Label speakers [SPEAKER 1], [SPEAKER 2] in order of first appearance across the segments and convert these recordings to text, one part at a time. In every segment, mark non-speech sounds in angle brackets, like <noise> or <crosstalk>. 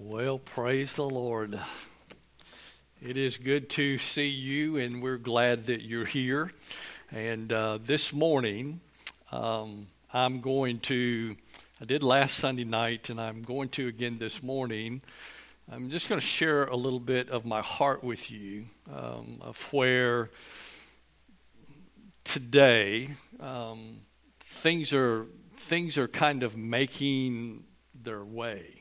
[SPEAKER 1] Well, praise the Lord. It is good to see you, and we're glad that you're here. And uh, this morning, um, I'm going to, I did last Sunday night, and I'm going to again this morning. I'm just going to share a little bit of my heart with you um, of where today um, things are things are kind of making their way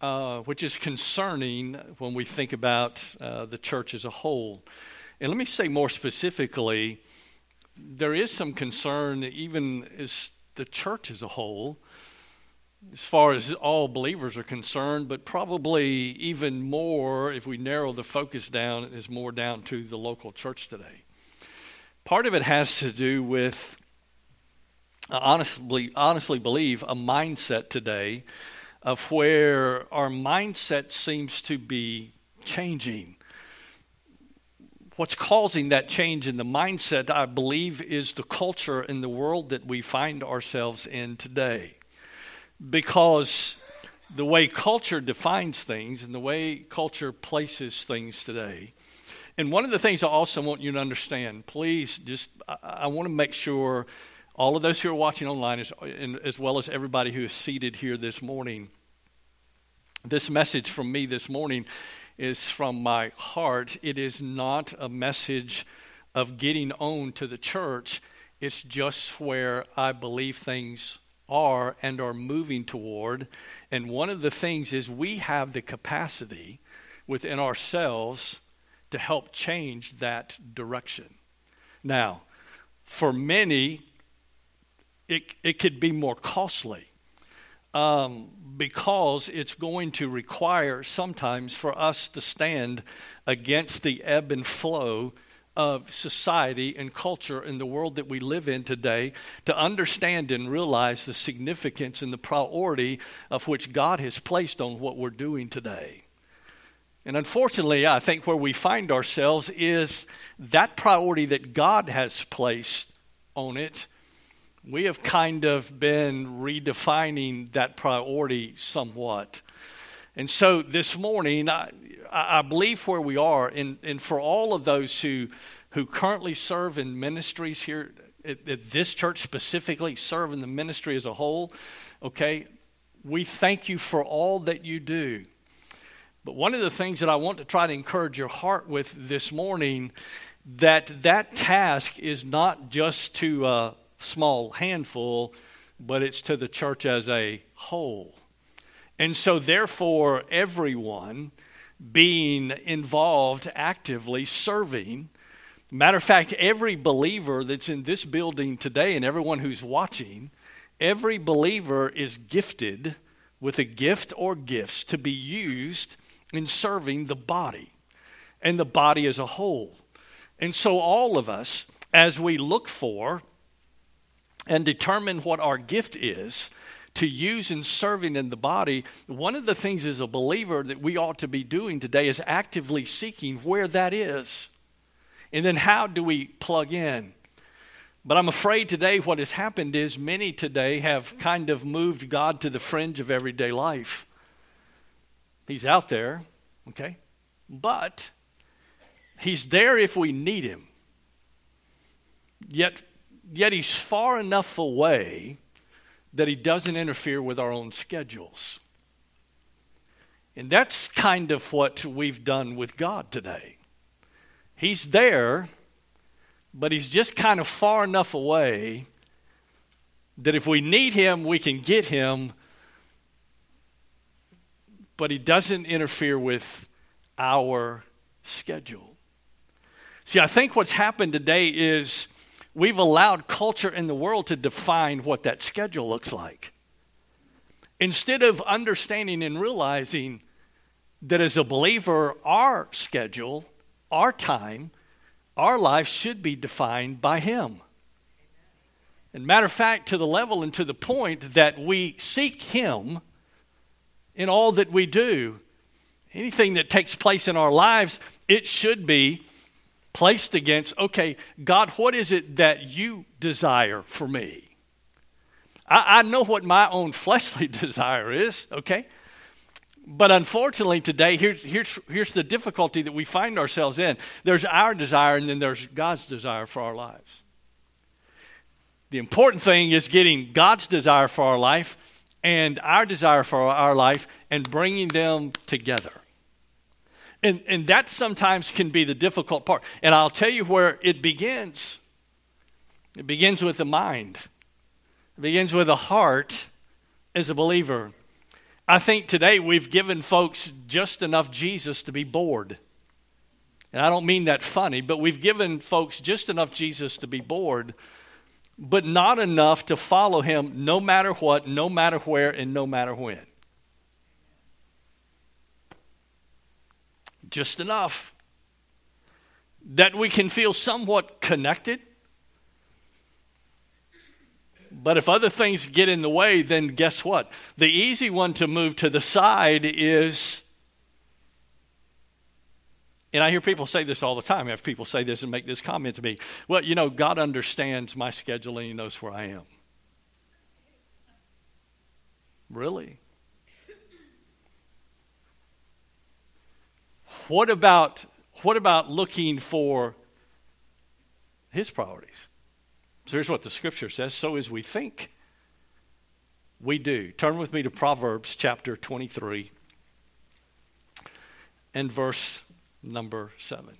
[SPEAKER 1] uh, which is concerning when we think about uh, the church as a whole. And let me say more specifically, there is some concern, even as the church as a whole, as far as all believers are concerned, but probably even more if we narrow the focus down, is more down to the local church today. Part of it has to do with, I honestly, honestly believe, a mindset today of where our mindset seems to be changing. What's causing that change in the mindset, I believe, is the culture in the world that we find ourselves in today. Because the way culture defines things and the way culture places things today. And one of the things I also want you to understand, please just, I, I want to make sure all of those who are watching online, as, as well as everybody who is seated here this morning. This message from me this morning is from my heart. It is not a message of getting on to the church, it's just where I believe things are and are moving toward. And one of the things is we have the capacity within ourselves to help change that direction. Now, for many, it, it could be more costly um, because it's going to require sometimes for us to stand against the ebb and flow of society and culture in the world that we live in today to understand and realize the significance and the priority of which God has placed on what we're doing today. And unfortunately, I think where we find ourselves is that priority that God has placed on it. We have kind of been redefining that priority somewhat. And so this morning, I, I believe where we are, and, and for all of those who, who currently serve in ministries here at, at this church specifically, serve in the ministry as a whole, okay, we thank you for all that you do. But one of the things that I want to try to encourage your heart with this morning that that task is not just to uh, small handful, but it's to the church as a whole. And so, therefore, everyone being involved actively serving. Matter of fact, every believer that's in this building today and everyone who's watching, every believer is gifted with a gift or gifts to be used in serving the body and the body as a whole. And so, all of us, as we look for and determine what our gift is to use in serving in the body, one of the things as a believer that we ought to be doing today is actively seeking where that is. And then how do we plug in? But I'm afraid today what has happened is many today have kind of moved God to the fringe of everyday life. He's out there, okay? But He's there if we need Him. Yet yet he's far enough away that he doesn't interfere with our own schedules. And that's kind of what we've done with God today. He's there, but he's just kind of far enough away that if we need him, we can get him, but he doesn't interfere with our schedule. See, I think what's happened today is we've allowed culture in the world to define what that schedule looks like. Instead of understanding and realizing that as a believer, our schedule, our time, our life should be defined by Him. And matter of fact, to the level and to the point that we seek Him in all that we do. Anything that takes place in our lives, it should be placed against, okay, God, what is it that you desire for me? I, I know what my own fleshly <laughs> desire is, okay? But unfortunately, today, here's, here's, here's the difficulty that we find ourselves in there's our desire, and then there's God's desire for our lives. The important thing is getting God's desire for our life and our desire for our life and bringing them together. And, and that sometimes can be the difficult part. And I'll tell you where it begins it begins with the mind, it begins with the heart as a believer. I think today we've given folks just enough Jesus to be bored. And I don't mean that funny, but we've given folks just enough Jesus to be bored, but not enough to follow him no matter what, no matter where, and no matter when. Just enough that we can feel somewhat connected but if other things get in the way, then guess what? The easy one to move to the side is. And I hear people say this all the time. I have people say this and make this comment to me. Well, you know, God understands my schedule and He knows where I am. Really? What about what about looking for his priorities? So here's what the scripture says so as we think, we do. Turn with me to Proverbs chapter 23 and verse number 7.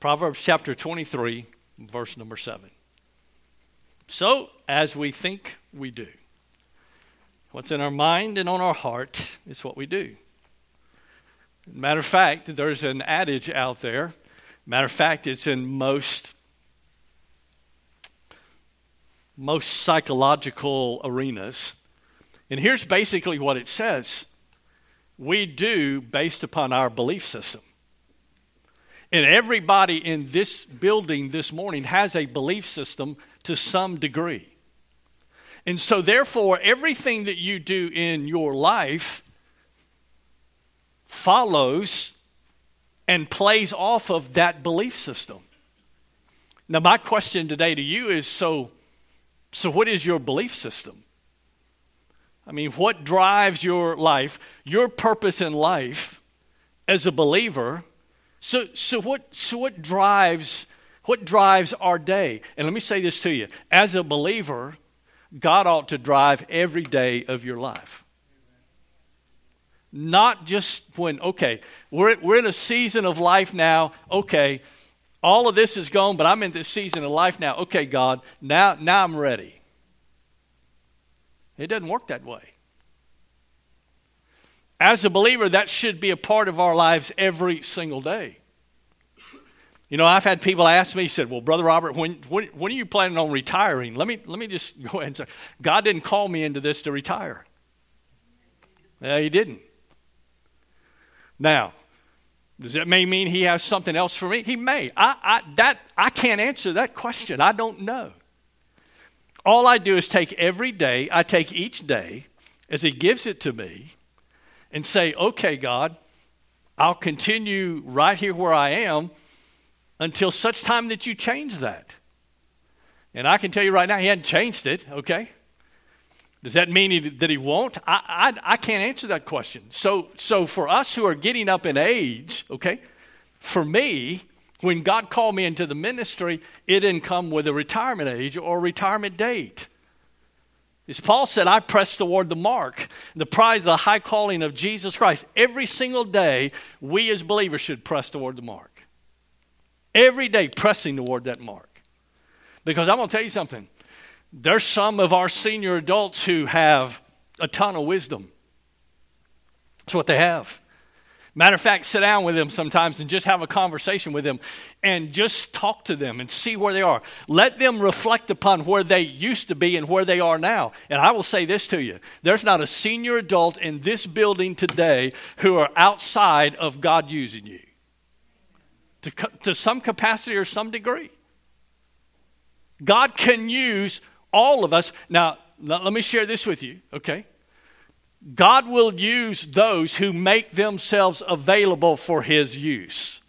[SPEAKER 1] Proverbs chapter 23, verse number 7. So, as we think, we do. What's in our mind and on our heart is what we do. Matter of fact, there's an adage out there. Matter of fact, it's in most most psychological arenas. And here's basically what it says we do based upon our belief system. And everybody in this building this morning has a belief system to some degree. And so, therefore, everything that you do in your life follows and plays off of that belief system. Now, my question today to you is so so, what is your belief system? I mean, what drives your life, your purpose in life as a believer? So, so what, so what drives, what drives our day? And let me say this to you: as a believer, God ought to drive every day of your life. Not just when, okay, we're, we're in a season of life now, okay, all of this is gone, but I'm in this season of life now. Okay, God, now, now I'm ready. It doesn't work that way. As a believer, that should be a part of our lives every single day. You know, I've had people ask me, said, Well, Brother Robert, when, when, when are you planning on retiring? Let me, let me just <laughs> go ahead and say, God didn't call me into this to retire. Yeah, He didn't. Now, does that may mean he has something else for me? He may. I, I, that, I can't answer that question. I don't know. All I do is take every day, I take each day as he gives it to me and say, okay, God, I'll continue right here where I am until such time that you change that. And I can tell you right now, he hadn't changed it, okay? Does that mean that he won't? I, I, I can't answer that question. So, so for us who are getting up in age, okay, for me, when God called me into the ministry, it didn't come with a retirement age or retirement date. As Paul said, I press toward the mark, the prize, the high calling of Jesus Christ. Every single day, we as believers should press toward the mark. Every day, pressing toward that mark. Because I'm going to tell you something there's some of our senior adults who have a ton of wisdom. That's what they have. Matter of fact, sit down with them sometimes and just have a conversation with them and just talk to them and see where they are. Let them reflect upon where they used to be and where they are now. And I will say this to you there's not a senior adult in this building today who are outside of God using you to, to some capacity or some degree. God can use all of us. Now, let me share this with you, okay? God will use those who make themselves available for His use.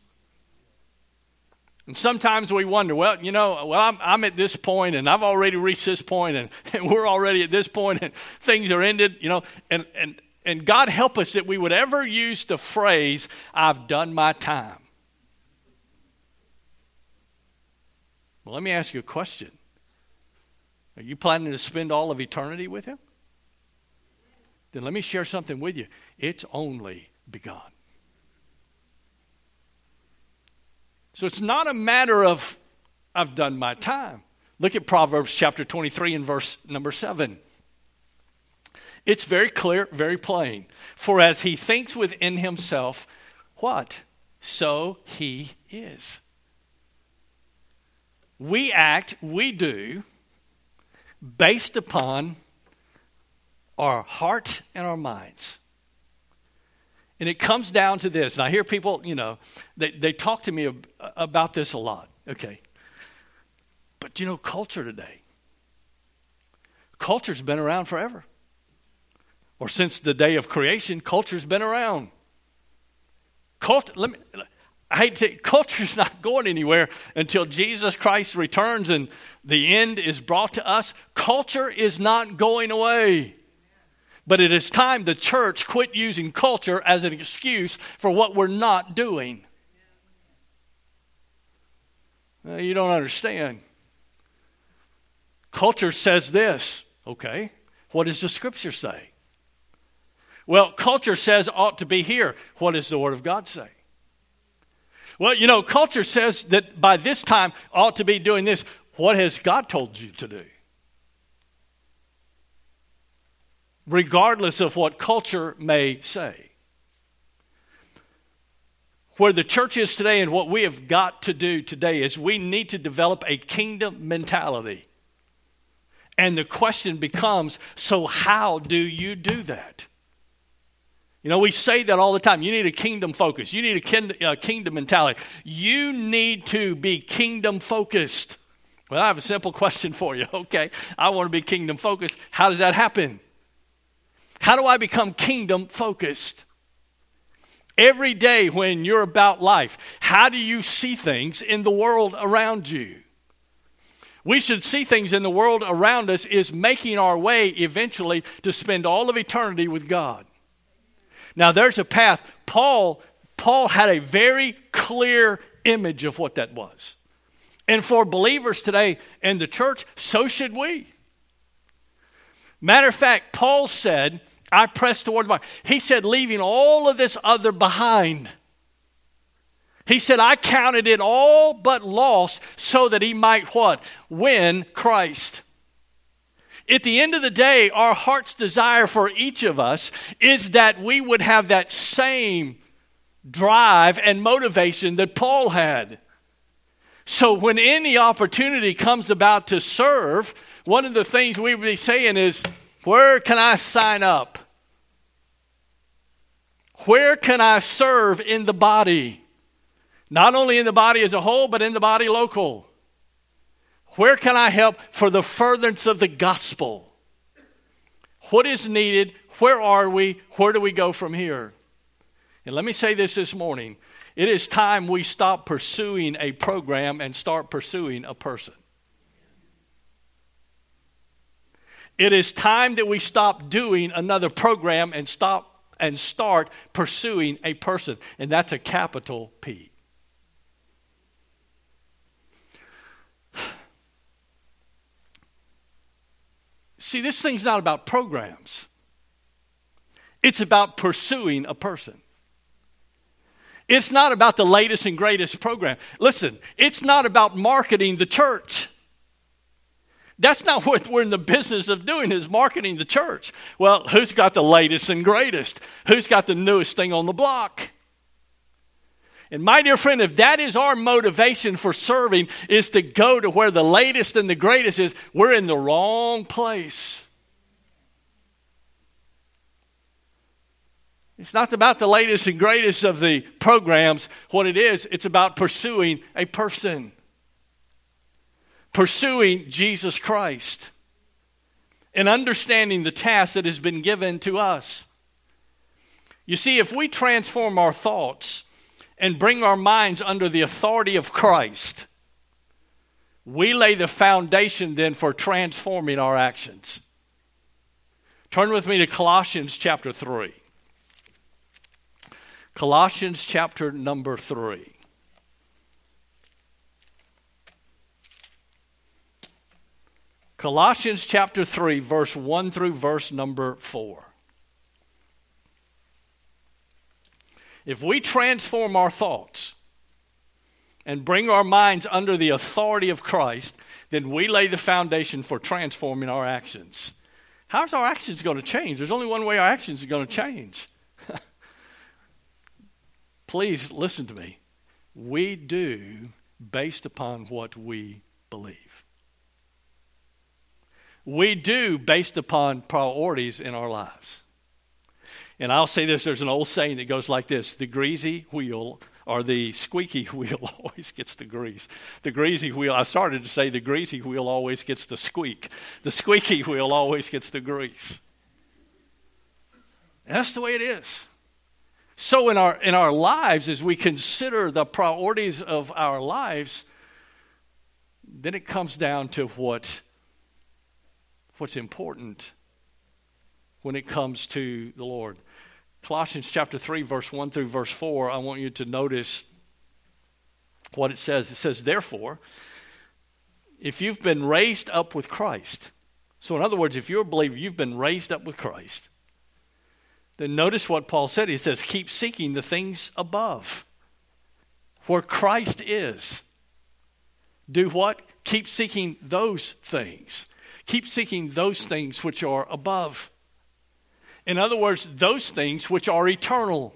[SPEAKER 1] And sometimes we wonder, well, you know, well, I'm, I'm at this point and I've already reached this point and, <laughs> and we're already at this point and <laughs> things are ended, you know, and, and And God help us that we would ever use the phrase, I've done my time. Well, let me ask you a question. Are you planning to spend all of eternity with Him? Then let me share something with you. It's only begun. So it's not a matter of, I've done my time. Look at Proverbs chapter 23 and verse number 7. It's very clear, very plain. For as he thinks within himself, what? So he is. We act, we do, based upon our heart and our minds. And it comes down to this. And I hear people, you know, they, they talk to me about this a lot. Okay. But you know, culture today, culture's been around forever. Or since the day of creation, culture's been around. Culture, let me, I hate to say, culture's <laughs> not going anywhere until Jesus Christ returns and the end is brought to us. Culture is not going away. But it is time the church quit using culture as an excuse for what we're not doing. Uh, you don't understand. Culture says this. Okay, what does the scripture say? Well, culture says ought to be here. What does the Word of God say? Well, you know, culture says that by this time ought to be doing this. What has God told you to do? regardless of what culture may say. Where the church is today and what we have got to do today is we need to develop a kingdom mentality. And the question becomes so, how do you do that? You know, we say that all the time. You need a kingdom focus. You need a uh, kingdom mentality. You need to be kingdom focused. Well, I have a simple question for you. <laughs> Okay, I want to be kingdom focused. How does that happen? How do I become kingdom focused? Every day when you're about life, how do you see things in the world around you? We should see things in the world around us is making our way eventually to spend all of eternity with God. Now there's a path. Paul Paul had a very clear image of what that was. And for believers today in the church, so should we. Matter of fact, Paul said I press toward the mark. He said, leaving all of this other behind. He said, I counted it all but loss so that he might what? Win Christ. At the end of the day, our heart's desire for each of us is that we would have that same drive and motivation that Paul had. So when any opportunity comes about to serve, one of the things we would be saying is, where can I sign up? Where can I serve in the body? Not only in the body as a whole, but in the body local. Where can I help for the furtherance of the gospel? What is needed? Where are we? Where do we go from here? And let me say this this morning. It is time we stop pursuing a program and start pursuing a person. It is time that we stop doing another program and stop and start pursuing a person. And that's a capital P. See, this thing's not about programs, it's about pursuing a person. It's not about the latest and greatest program. Listen, it's not about marketing the church. That's not what we're in the business of doing is marketing the church. Well, who's got the latest and greatest? Who's got the newest thing on the block? And my dear friend, if that is our motivation for serving is to go to where the latest and the greatest is, we're in the wrong place. It's not about the latest and greatest of the programs. What it is, it's about pursuing a person pursuing Jesus Christ and understanding the task that has been given to us. You see, if we transform our thoughts and bring our minds under the authority of Christ, we lay the foundation then for transforming our actions. Turn with me to Colossians chapter 3. Colossians chapter number 3. Colossians chapter 3, verse 1 through verse number 4. If we transform our thoughts and bring our minds under the authority of Christ, then we lay the foundation for transforming our actions. How's our actions going to change? There's only one way our actions are going to change. <laughs> Please listen to me. We do based upon what we believe. We do based upon priorities in our lives. And I'll say this there's an old saying that goes like this the greasy wheel or the squeaky <laughs> wheel always gets the grease. The greasy wheel, I started to say the greasy wheel always gets the squeak. The squeaky wheel always gets the grease. And that's the way it is. So in our in our lives, as we consider the priorities of our lives, then it comes down to what what's important when it comes to the Lord. Colossians chapter 3, verse 1 through verse 4, I want you to notice what it says. It says, Therefore, if you've been raised up with Christ, so in other words, if you're a believer, you've been raised up with Christ, then notice what Paul said. He says, Keep seeking the things above, where Christ is. Do what? Keep seeking those things. Keep seeking those things which are above. In other words, those things which are eternal.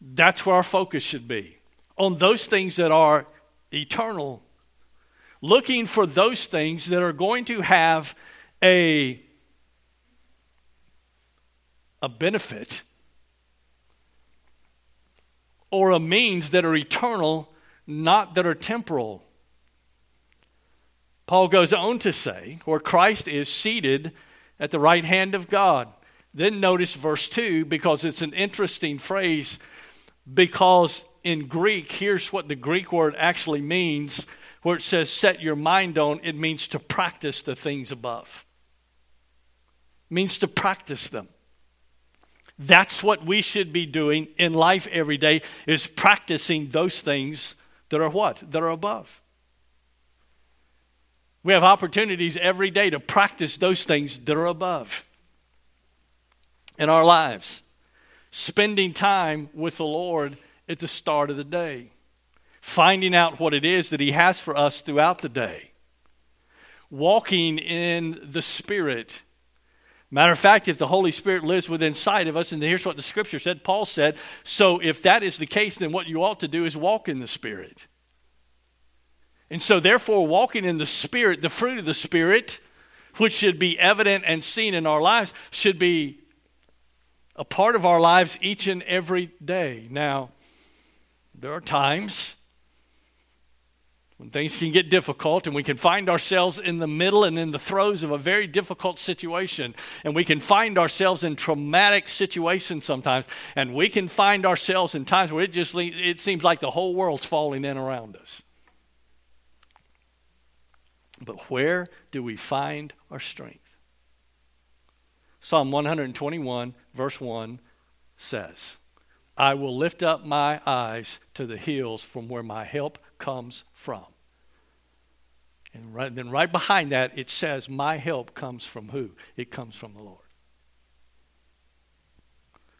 [SPEAKER 1] That's where our focus should be. On those things that are eternal. Looking for those things that are going to have a, a benefit or a means that are eternal, not that are temporal. Paul goes on to say, where Christ is seated at the right hand of God. Then notice verse 2 because it's an interesting phrase. Because in Greek, here's what the Greek word actually means where it says set your mind on, it means to practice the things above. It means to practice them. That's what we should be doing in life every day is practicing those things that are what? That are above. We have opportunities every day to practice those things that are above in our lives. Spending time with the Lord at the start of the day. Finding out what it is that He has for us throughout the day. Walking in the Spirit. Matter of fact, if the Holy Spirit lives within sight of us, and here's what the scripture said, Paul said, so if that is the case, then what you ought to do is walk in the Spirit. And so, therefore, walking in the Spirit, the fruit of the Spirit, which should be evident and seen in our lives, should be a part of our lives each and every day. Now, there are times when things can get difficult and we can find ourselves in the middle and in the throes of a very difficult situation. And we can find ourselves in traumatic situations sometimes. And we can find ourselves in times where it just it seems like the whole world's falling in around us. But where do we find our strength Psalm 121, verse 1 says, I will lift up my eyes to the hills from where my help comes from. And right, then right behind that, it says, My help comes from who? It comes from the Lord.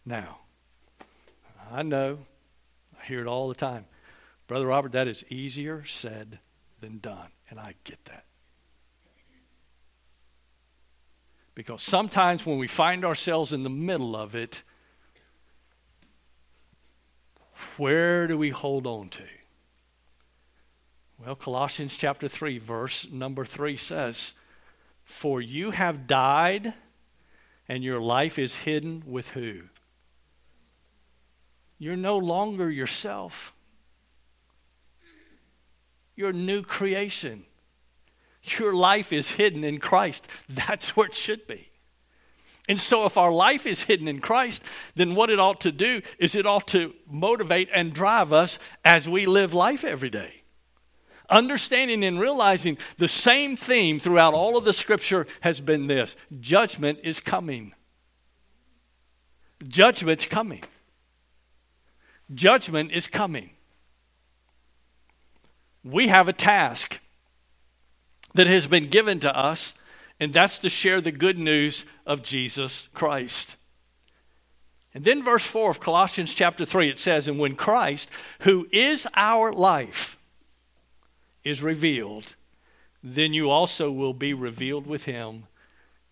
[SPEAKER 1] Now, I know, I hear it all the time. Brother Robert, that is easier said than done. And I get that. Because sometimes when we find ourselves in the middle of it, where do we hold on to? Well, Colossians chapter 3, verse number 3 says, For you have died, and your life is hidden with who? You're no longer yourself. You're a new creation. Your life is hidden in Christ. That's where it should be. And so, if our life is hidden in Christ, then what it ought to do is it ought to motivate and drive us as we live life every day. Understanding and realizing the same theme throughout all of the scripture has been this judgment is coming. Judgment's coming. Judgment is coming. We have a task that has been given to us, and that's to share the good news of Jesus Christ. And then, verse 4 of Colossians chapter 3, it says, And when Christ, who is our life, is revealed, then you also will be revealed with him.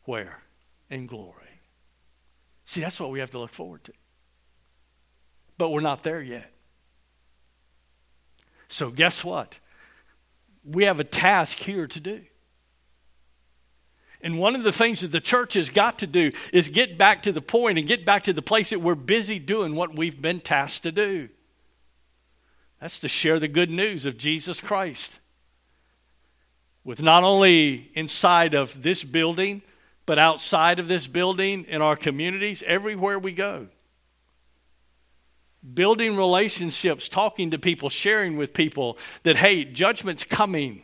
[SPEAKER 1] Where? In glory. See, that's what we have to look forward to. But we're not there yet. So, guess what? We have a task here to do. And one of the things that the church has got to do is get back to the point and get back to the place that we're busy doing what we've been tasked to do. That's to share the good news of Jesus Christ. With not only inside of this building, but outside of this building, in our communities, everywhere we go. Building relationships, talking to people, sharing with people that, hey, judgment's coming.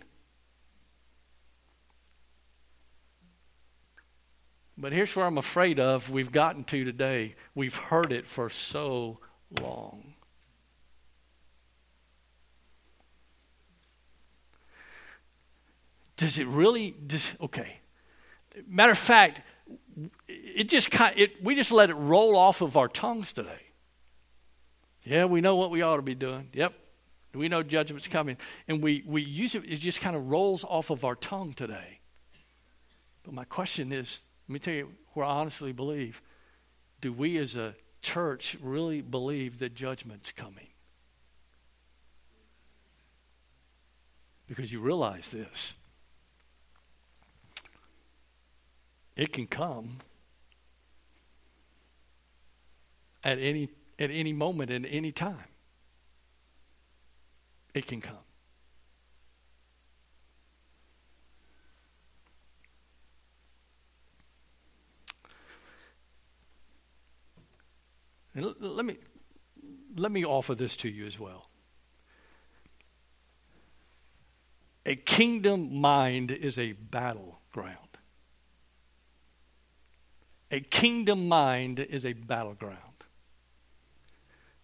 [SPEAKER 1] But here's where I'm afraid of we've gotten to today. We've heard it for so long. Does it really? Does, okay. Matter of fact, it just it, we just let it roll off of our tongues today. Yeah, we know what we ought to be doing. Yep, we know judgment's coming, and we we use it. It just kind of rolls off of our tongue today. But my question is, let me tell you where I honestly believe. Do we as a church really believe that judgment's coming? Because you realize this. It can come at any at any moment at any time. It can come. And let me, let me offer this to you as well. A kingdom mind is a battleground. A kingdom mind is a battleground.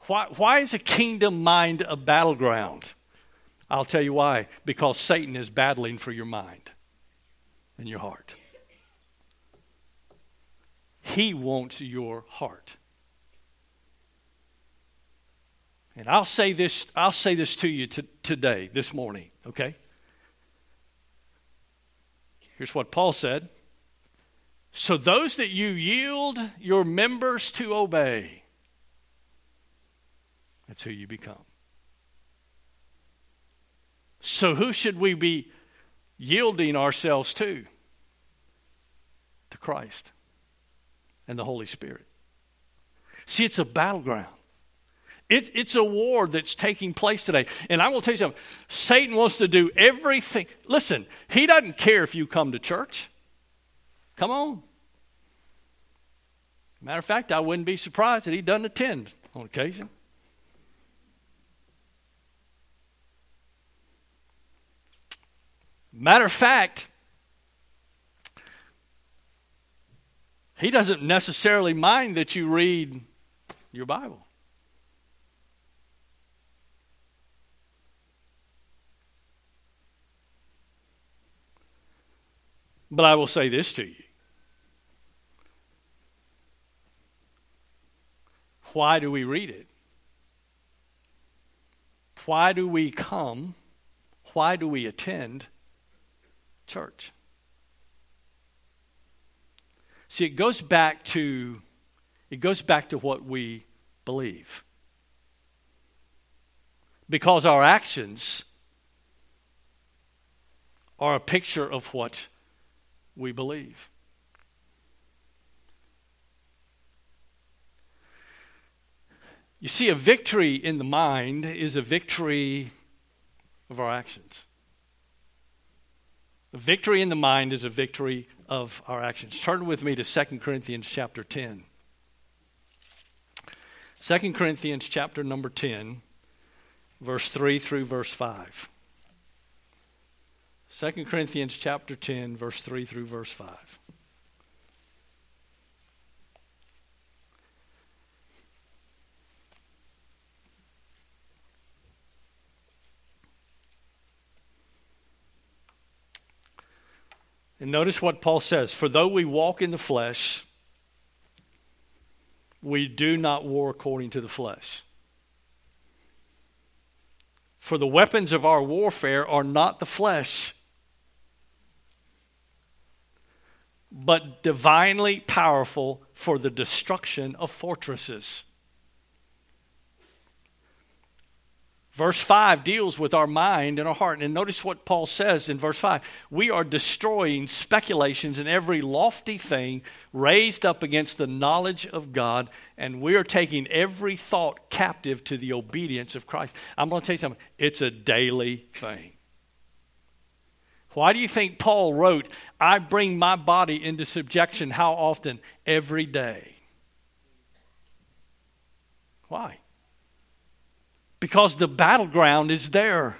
[SPEAKER 1] Why, why is a kingdom mind a battleground? I'll tell you why. Because Satan is battling for your mind and your heart. He wants your heart. And I'll say this, I'll say this to you today, this morning, okay? Here's what Paul said. So those that you yield your members to obey, that's who you become. So who should we be yielding ourselves to? To Christ and the Holy Spirit. See, it's a battleground. It, it's a war that's taking place today. And I will tell you something Satan wants to do everything. Listen, he doesn't care if you come to church. Come on. Matter of fact, I wouldn't be surprised that he doesn't attend on occasion. Matter of fact, he doesn't necessarily mind that you read your Bible. But I will say this to you. Why do we read it? Why do we come? Why do we attend church? See, it goes back to it goes back to what we believe. Because our actions are a picture of what we believe. You see, a victory in the mind is a victory of our actions. Victory in the mind is a victory of our actions. Turn with me to 2 Corinthians chapter 10. 2 Corinthians chapter number 10, verse 3 through verse 5. 2 Corinthians chapter 10, verse 3 through verse 5. And notice what Paul says For though we walk in the flesh, we do not war according to the flesh. For the weapons of our warfare are not the flesh, but divinely powerful for the destruction of fortresses. Verse 5 deals with our mind and our heart. And notice what Paul says in verse 5 We are destroying speculations and every lofty thing raised up against the knowledge of God, and we are taking every thought captive to the obedience of Christ. I'm going to tell you something, it's a daily thing. Why do you think Paul wrote, I bring my body into subjection how often? Every day. Why? Because the battleground is there.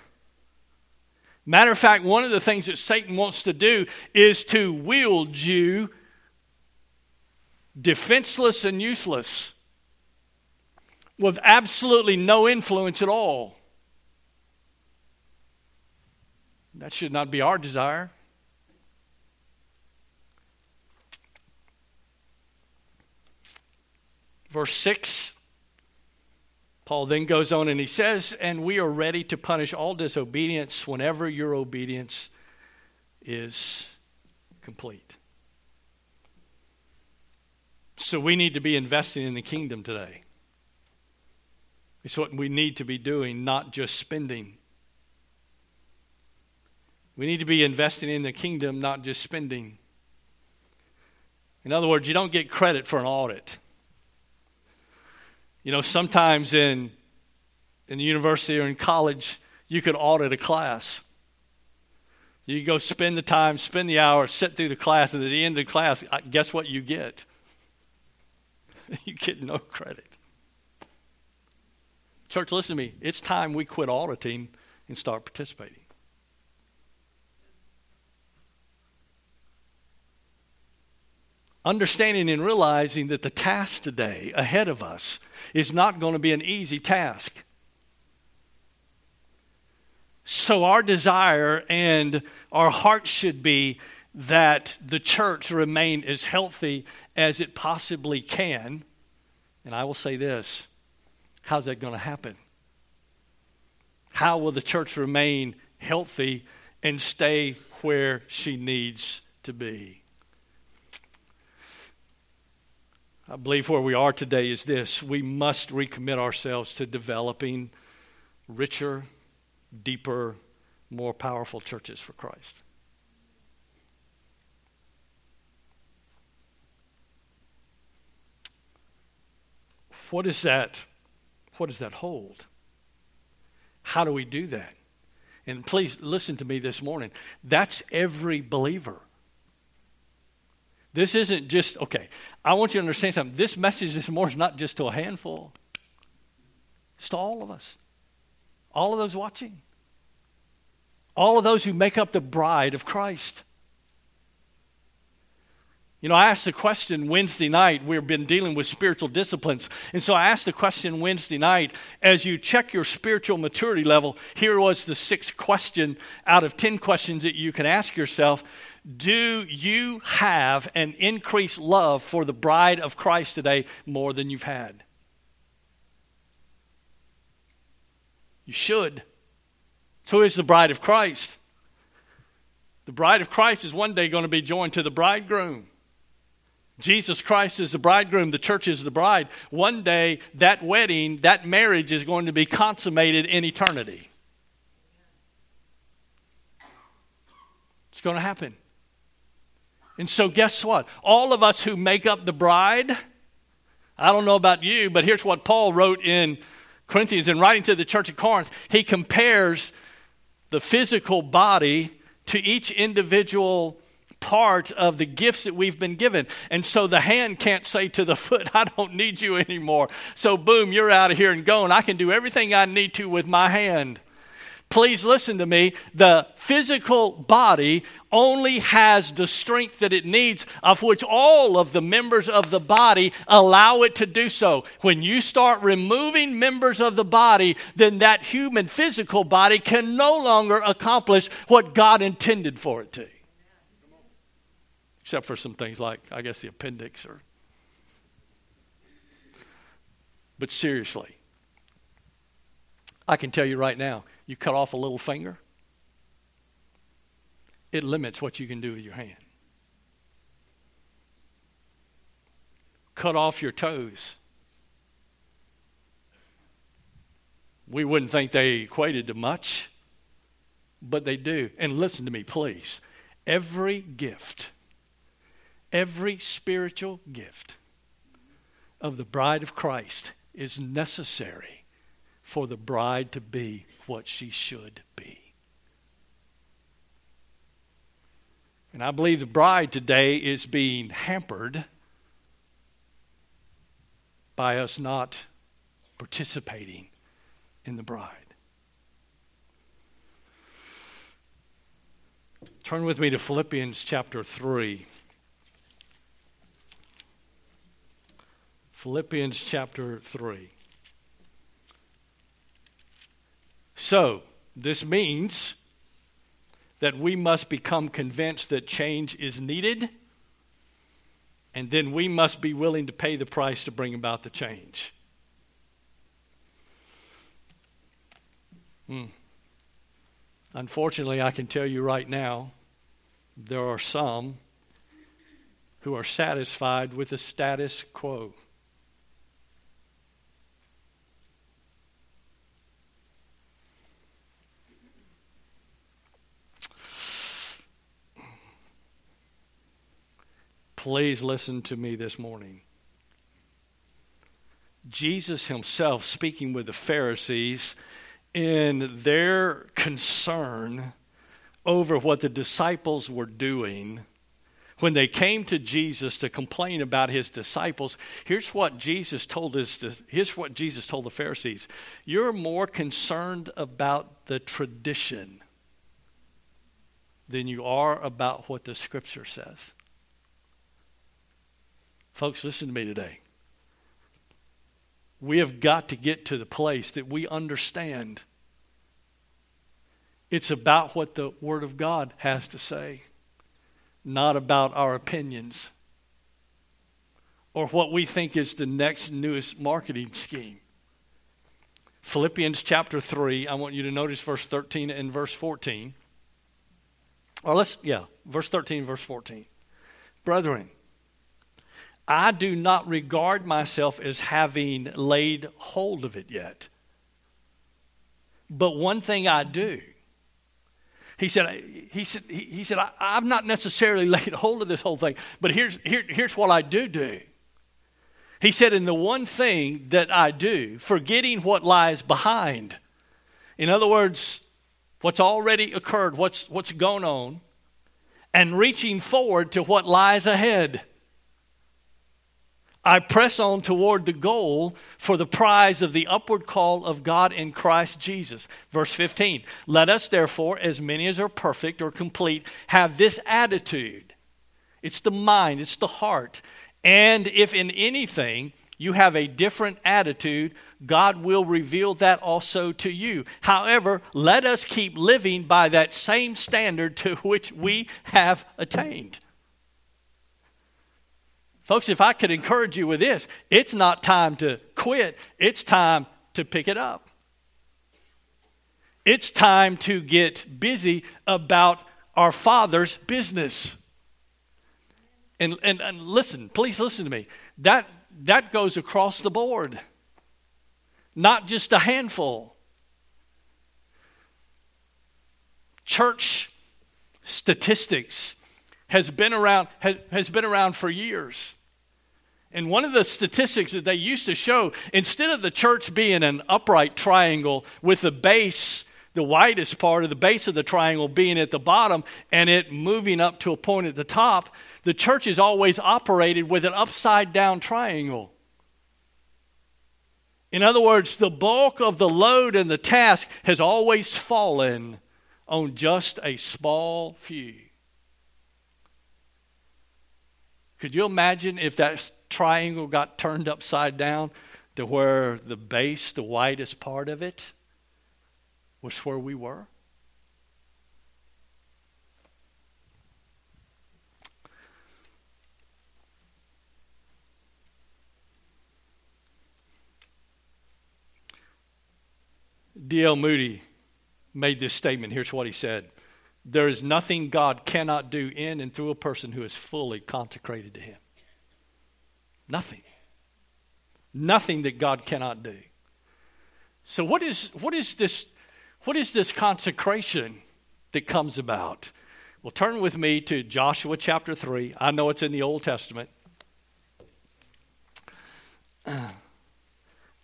[SPEAKER 1] Matter of fact, one of the things that Satan wants to do is to wield you defenseless and useless with absolutely no influence at all. That should not be our desire. Verse 6 Paul then goes on and he says, And we are ready to punish all disobedience whenever your obedience is complete. So we need to be investing in the kingdom today. It's what we need to be doing, not just spending. We need to be investing in the kingdom, not just spending. In other words, you don't get credit for an audit. You know, sometimes in, in university or in college, you could audit a class. You go spend the time, spend the hour, sit through the class, and at the end of the class, guess what you get? <laughs> you get no credit. Church, listen to me. It's time we quit auditing and start participating. Understanding and realizing that the task today ahead of us is not going to be an easy task. So, our desire and our heart should be that the church remain as healthy as it possibly can. And I will say this how's that going to happen? How will the church remain healthy and stay where she needs to be? I believe where we are today is this we must recommit ourselves to developing richer, deeper, more powerful churches for Christ. What is that? What does that hold? How do we do that? And please listen to me this morning. That's every believer. This isn't just, okay, I want you to understand something. This message this morning is not just to a handful, it's to all of us, all of those watching, all of those who make up the bride of Christ. You know, I asked the question Wednesday night. We've been dealing with spiritual disciplines. And so I asked the question Wednesday night as you check your spiritual maturity level, here was the sixth question out of 10 questions that you can ask yourself do you have an increased love for the bride of Christ today more than you've had? You should. So is the bride of Christ. The bride of Christ is one day going to be joined to the bridegroom. Jesus Christ is the bridegroom, the church is the bride. One day, that wedding, that marriage is going to be consummated in eternity. It's going to happen. And so, guess what? All of us who make up the bride, I don't know about you, but here's what Paul wrote in Corinthians in writing to the church of Corinth. He compares the physical body to each individual part of the gifts that we've been given. And so the hand can't say to the <laughs> foot, I don't need you anymore. So, boom, you're out of here and going. I can do everything I need to with my hand. Please listen to me. The physical body only has the strength that it needs, of which all of the members of the body allow it to do so. When you start removing members of the body, then that human physical body can no longer accomplish what God intended for it to. Except for some things like, I guess, the appendix or. But seriously, I can tell you right now you cut off a little finger, it limits what you can do with your hand. Cut off your toes. We wouldn't think they equated to much, but they do. And listen to me, please. Every gift, every spiritual gift of the bride of Christ is necessary for the bride to be what she should be. And I believe the bride today is being hampered by us not participating in the bride. Turn with me to Philippians chapter 3. Philippians chapter 3. So, this means that we must become convinced that change is needed, and then we must be willing to pay the price to bring about the change. Hmm. Unfortunately, I can tell you right now, there are some who are satisfied with the status quo. Please listen to me this morning. Jesus himself, speaking with the Pharisees, in their concern over what the disciples were doing, when they came to Jesus to complain about his disciples, here's what Jesus told us. Here's what Jesus told the Pharisees: You're more concerned about the tradition than you are about what the Scripture says. Folks, listen to me today. We have got to get to the place that we understand it's about what the Word of God has to say, not about our opinions or what we think is the next newest marketing scheme. Philippians chapter 3, I want you to notice verse 13 and verse 14. Or let's, yeah, verse 13, verse 14. Brethren, I do not regard myself as having laid hold of it yet. But one thing I do, he said, he said, he said I, have not necessarily <laughs> laid hold of this whole thing, but here's, here, here's what I do do. He said, in the one thing that I do, forgetting what lies behind. In other words, what's already occurred, what's, what's gone on, and reaching forward to what lies ahead. I press on toward the goal for the prize of the upward call of God in Christ Jesus. Verse 15 Let us therefore, as many as are perfect or complete, have this attitude. It's the mind, it's the heart. And if in anything you have a different attitude, God will reveal that also to you. However, let us keep living by that same standard to which we have attained. Folks, if I could encourage you with this, it's not time to quit, it's time to pick it up. It's time to get busy about our Father's business. And, and, and listen, please listen to me. That, that goes across the board, not just a handful. Church statistics has been around, has, has been around for years. And one of the statistics that they used to show, instead of the church being an upright triangle with the base, the widest part of the base of the triangle being at the bottom and it moving up to a point at the top, the church is always operated with an upside down triangle. In other words, the bulk of the load and the task has always fallen on just a small few. Could you imagine if that triangle got turned upside down to where the base, the widest part of it, was where we were? D.L. Moody made this statement. Here's what he said There is nothing God cannot do in and through a person who is fully consecrated to Him. Nothing. Nothing that God cannot do. So, what is, what is, this, what is this consecration that comes about? Well, turn with me to Joshua chapter 3. I know it's in the Old Testament. <clears throat>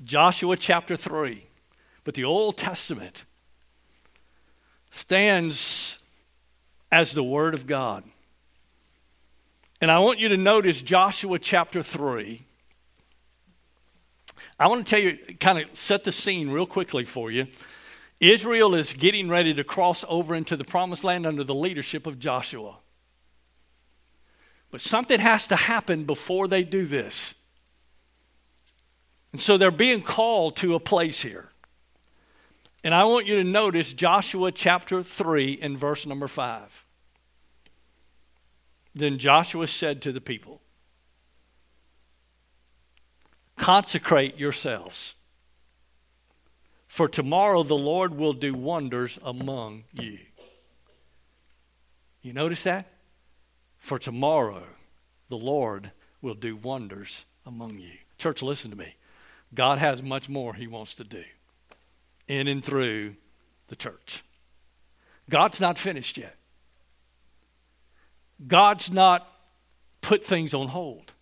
[SPEAKER 1] Joshua chapter 3. But the Old Testament stands as the Word of God. And I want you to notice Joshua chapter 3. I want to tell you, kind of set the scene real quickly for you. Israel is getting ready to cross over into the promised land under the leadership of Joshua. But something has to happen before they do this. And so they're being called to a place here. And I want you to notice Joshua chapter 3 and verse number 5. Then Joshua said to the people, Consecrate yourselves, for tomorrow the Lord will do wonders among you. You notice that? For tomorrow the Lord will do wonders among you. Church, listen to me. God has much more He wants to do in and through the church. God's not finished yet. God's not put things on hold.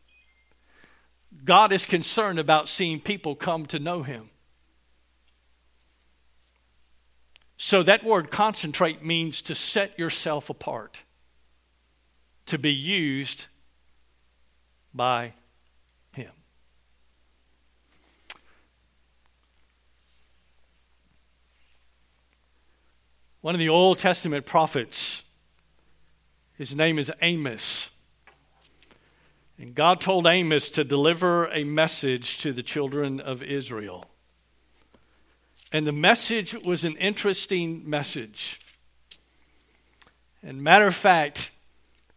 [SPEAKER 1] God is concerned about seeing people come to know Him. So, that word consecrate means to set yourself apart, to be used by Him. one of the Old Testament prophets. His name is Amos. And God told Amos to deliver a message to the children of Israel. And the message was an interesting message. And matter of fact,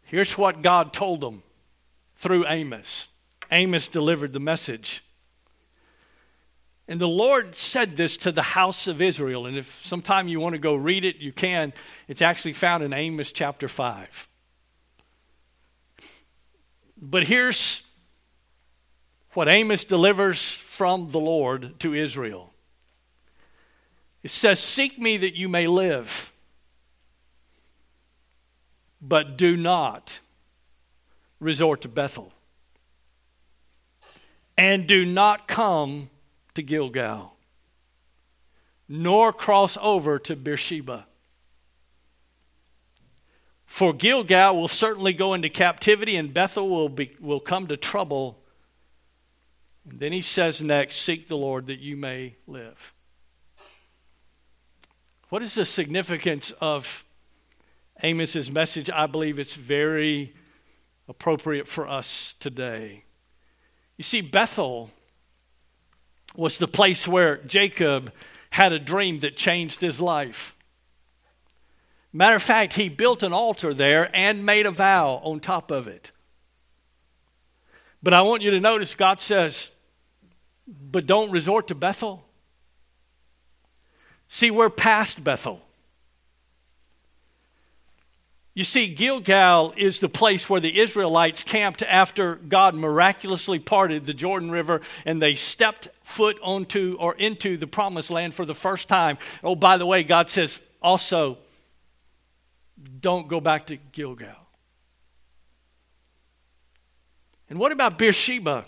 [SPEAKER 1] here's what God told them through Amos. Amos delivered the message. And the Lord said this to the house of Israel. And if sometime you want to go read it, you can. It's actually found in Amos chapter 5. But here's what Amos delivers from the Lord to Israel it says, Seek me that you may live, but do not resort to Bethel, and do not come to Gilgal, nor cross over to Beersheba. For Gilgal will certainly go into captivity, and Bethel will, be, will come to trouble. And then he says next, Seek the Lord that you may live. What is the significance of Amos's message? I believe it's very appropriate for us today. You see, Bethel was the place where Jacob had a dream that changed his life. Matter of fact, he built an altar there and made a vow on top of it. But I want you to notice God says, but don't resort to Bethel. See, we're past Bethel. You see, Gilgal is the place where the Israelites camped after God miraculously parted the Jordan River and they stepped foot onto or into the promised land for the first time. Oh, by the way, God says also, don't go back to Gilgal. And what about Beersheba?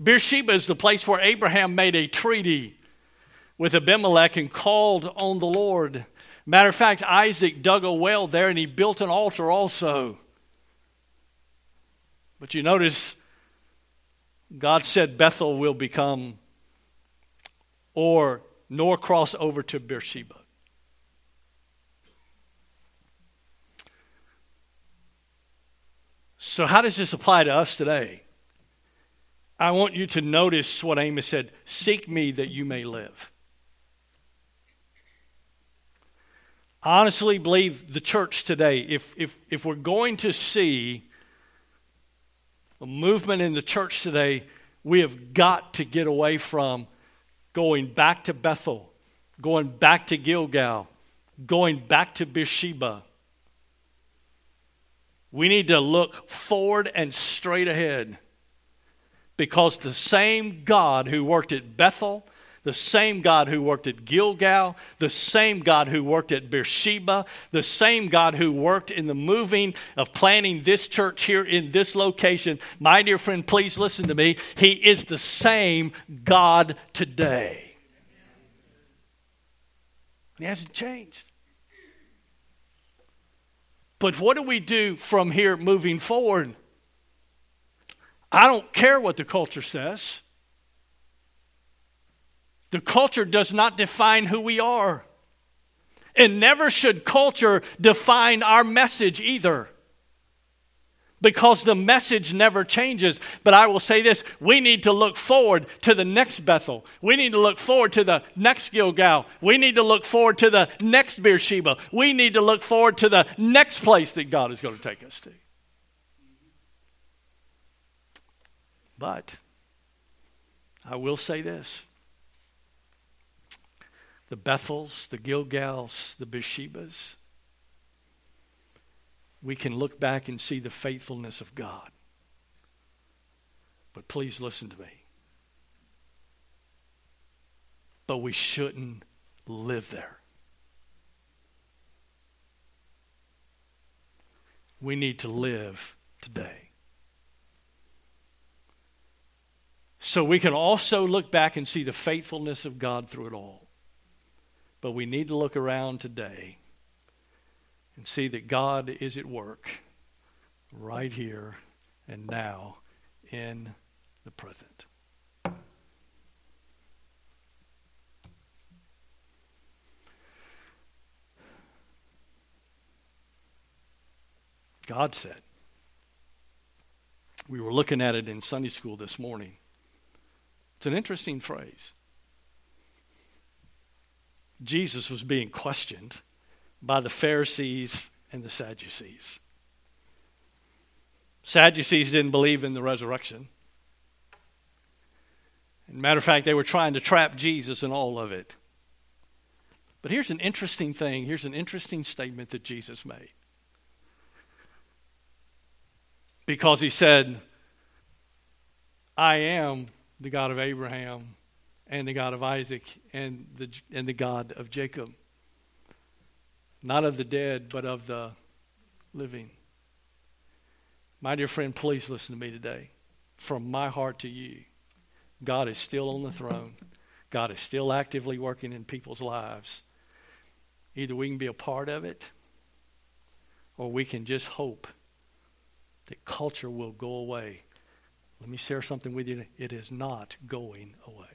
[SPEAKER 1] Beersheba is the place where Abraham made a treaty with Abimelech and called on the Lord. Matter of fact, Isaac dug a well there and he built an altar also. But you notice, God said Bethel will become or nor cross over to Beersheba. So, how does this apply to us today? I want you to notice what Amos said Seek me that you may live. I honestly believe the church today, if, if, if we're going to see a movement in the church today, we have got to get away from going back to Bethel, going back to Gilgal, going back to Beersheba. We need to look forward and straight ahead because the same God who worked at Bethel, the same God who worked at Gilgal, the same God who worked at Beersheba, the same God who worked in the moving of planning this church here in this location. My dear friend, please listen to me. He is the same God today. He hasn't changed. But what do we do from here moving forward? I don't care what the culture says. The culture does not define who we are. And never should culture define our message either. Because the message never changes. But I will say this we need to look forward to the next Bethel. We need to look forward to the next Gilgal. We need to look forward to the next Beersheba. We need to look forward to the next place that God is going to take us to. But I will say this the Bethels, the Gilgals, the Beershebas, we can look back and see the faithfulness of God. But please listen to me. But we shouldn't live there. We need to live today. So we can also look back and see the faithfulness of God through it all. But we need to look around today and see that God is at work right here and now in the present. God said. We were looking at it in Sunday school this morning. It's an interesting phrase. Jesus was being questioned by the Pharisees and the Sadducees. Sadducees didn't believe in the resurrection. Matter of fact, they were trying to trap Jesus in all of it. But here's an interesting thing. Here's an interesting statement that Jesus made. Because he said, I am the God of Abraham, and the God of Isaac and the, and the God of Jacob. Not of the dead, but of the living. My dear friend, please listen to me today. From my heart to you, God is still on the throne. God is still actively working in people's lives. Either we can be a part of it, or we can just hope that culture will go away. Let me share something with you. It is not going away.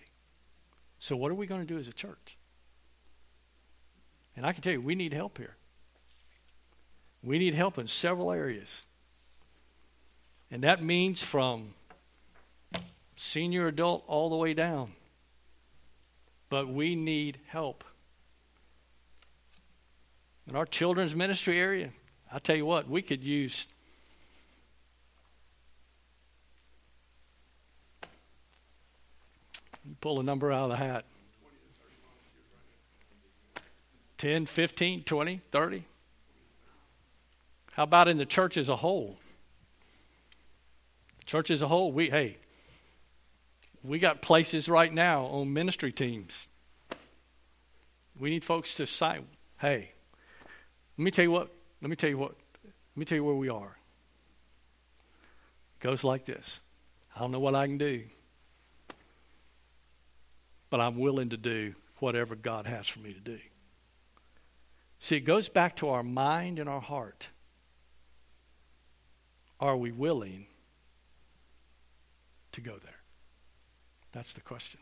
[SPEAKER 1] So, what are we going to do as a church? And I can tell you, we need help here. We need help in several areas. And that means from senior adult all the way down. But we need help. In our children's ministry area, I tell you what, we could use pull a number out of the hat 10, 15, 20, 30. How about in the church as a whole? Church as a whole, we hey, we got places right now on ministry teams. We need folks to say, hey, let me tell you what, let me tell you what, let me tell you where we are. It goes like this. I don't know what I can do but I'm willing to do whatever God has for me to do. See, it goes back to our mind and our heart. Are we willing to go there? That's the question.